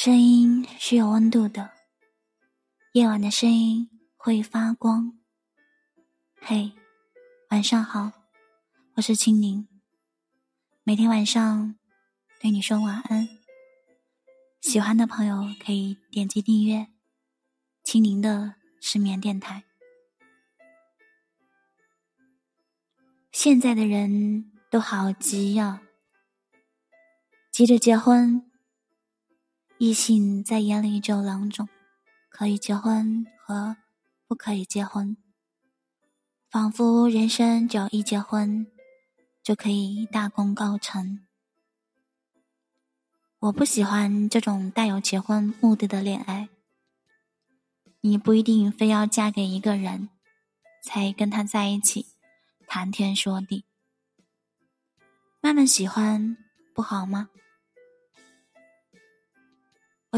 声音是有温度的，夜晚的声音会发光。嘿，晚上好，我是青柠。每天晚上对你说晚安。喜欢的朋友可以点击订阅青柠的失眠电台。现在的人都好急呀，急着结婚。异性在眼里只有两种：可以结婚和不可以结婚。仿佛人生只要一结婚，就可以大功告成。我不喜欢这种带有结婚目的的恋爱。你不一定非要嫁给一个人，才跟他在一起，谈天说地。慢慢喜欢不好吗？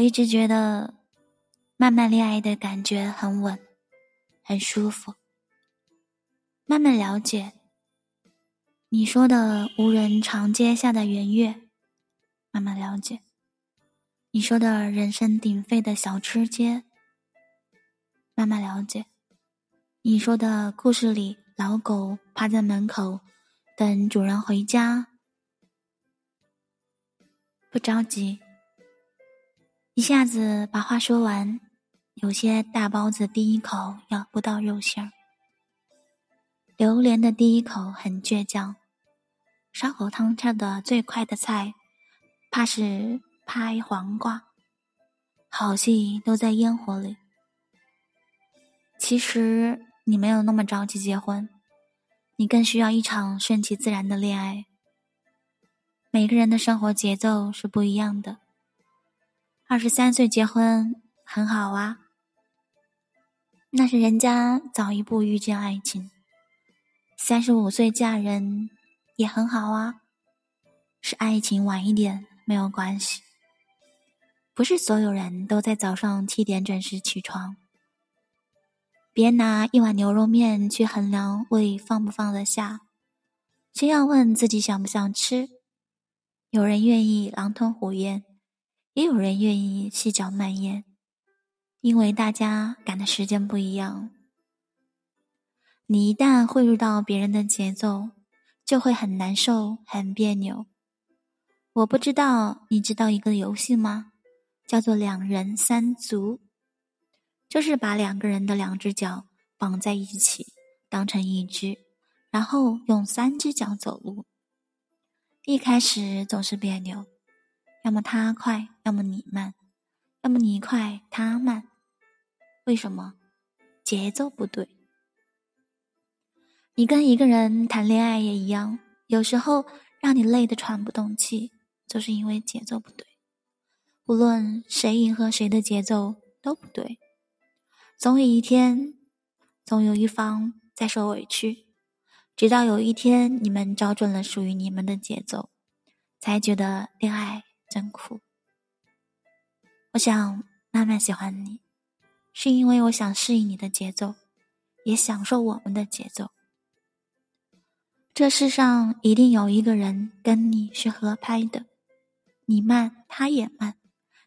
我一直觉得，慢慢恋爱的感觉很稳，很舒服。慢慢了解，你说的无人长街下的圆月，慢慢了解，你说的人声鼎沸的小吃街，慢慢了解，你说的故事里老狗趴在门口等主人回家，不着急。一下子把话说完，有些大包子第一口咬不到肉馅儿，榴莲的第一口很倔强，烧火汤跳的最快的菜，怕是拍黄瓜。好戏都在烟火里。其实你没有那么着急结婚，你更需要一场顺其自然的恋爱。每个人的生活节奏是不一样的。二十三岁结婚很好啊，那是人家早一步遇见爱情。三十五岁嫁人也很好啊，是爱情晚一点没有关系。不是所有人都在早上七点准时起床。别拿一碗牛肉面去衡量胃放不放得下，先要问自己想不想吃。有人愿意狼吞虎咽。也有人愿意细嚼慢咽，因为大家赶的时间不一样。你一旦汇入到别人的节奏，就会很难受、很别扭。我不知道你知道一个游戏吗？叫做两人三足，就是把两个人的两只脚绑在一起，当成一只，然后用三只脚走路。一开始总是别扭。要么他快，要么你慢，要么你快他慢，为什么？节奏不对。你跟一个人谈恋爱也一样，有时候让你累得喘不动气，就是因为节奏不对。无论谁迎合谁的节奏都不对，总有一天，总有一方在受委屈，直到有一天你们找准了属于你们的节奏，才觉得恋爱。真苦。我想慢慢喜欢你，是因为我想适应你的节奏，也享受我们的节奏。这世上一定有一个人跟你是合拍的，你慢他也慢，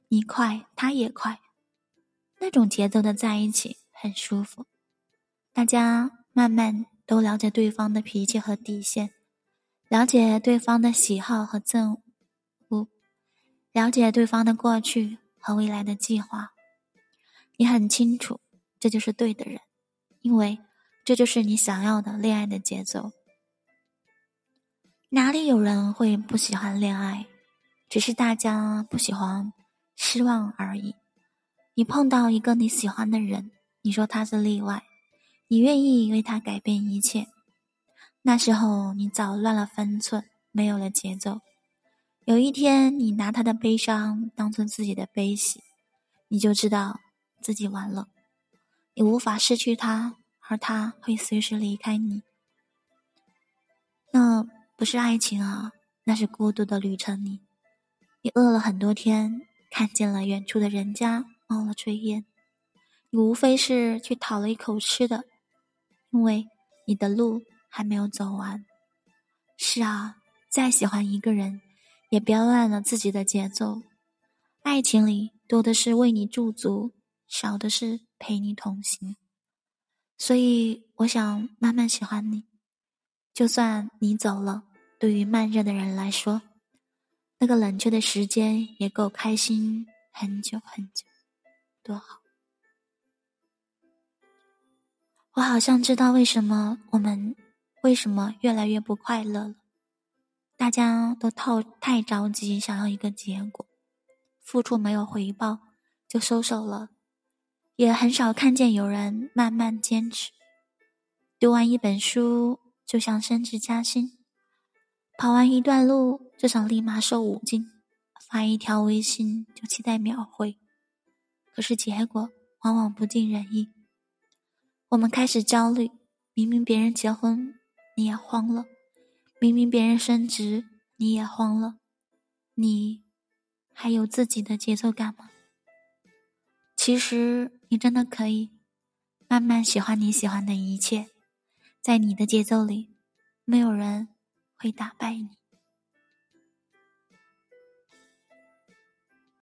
你快他也快，那种节奏的在一起很舒服。大家慢慢都了解对方的脾气和底线，了解对方的喜好和憎恶。了解对方的过去和未来的计划，你很清楚，这就是对的人，因为这就是你想要的恋爱的节奏。哪里有人会不喜欢恋爱？只是大家不喜欢失望而已。你碰到一个你喜欢的人，你说他是例外，你愿意为他改变一切。那时候你早乱了分寸，没有了节奏。有一天，你拿他的悲伤当做自己的悲喜，你就知道自己完了。你无法失去他，而他会随时离开你。那不是爱情啊，那是孤独的旅程里，你饿了很多天，看见了远处的人家冒了炊烟，你无非是去讨了一口吃的，因为你的路还没有走完。是啊，再喜欢一个人。也不要乱了自己的节奏，爱情里多的是为你驻足，少的是陪你同行。所以，我想慢慢喜欢你。就算你走了，对于慢热的人来说，那个冷却的时间也够开心很久很久，多好。我好像知道为什么我们为什么越来越不快乐了。大家都太太着急想要一个结果，付出没有回报就收手了，也很少看见有人慢慢坚持。读完一本书就想升职加薪，跑完一段路就想立马瘦五斤，发一条微信就期待秒回，可是结果往往不尽人意。我们开始焦虑，明明别人结婚，你也慌了；明明别人升职，你也慌了。你还有自己的节奏感吗？其实你真的可以慢慢喜欢你喜欢的一切，在你的节奏里，没有人会打败你。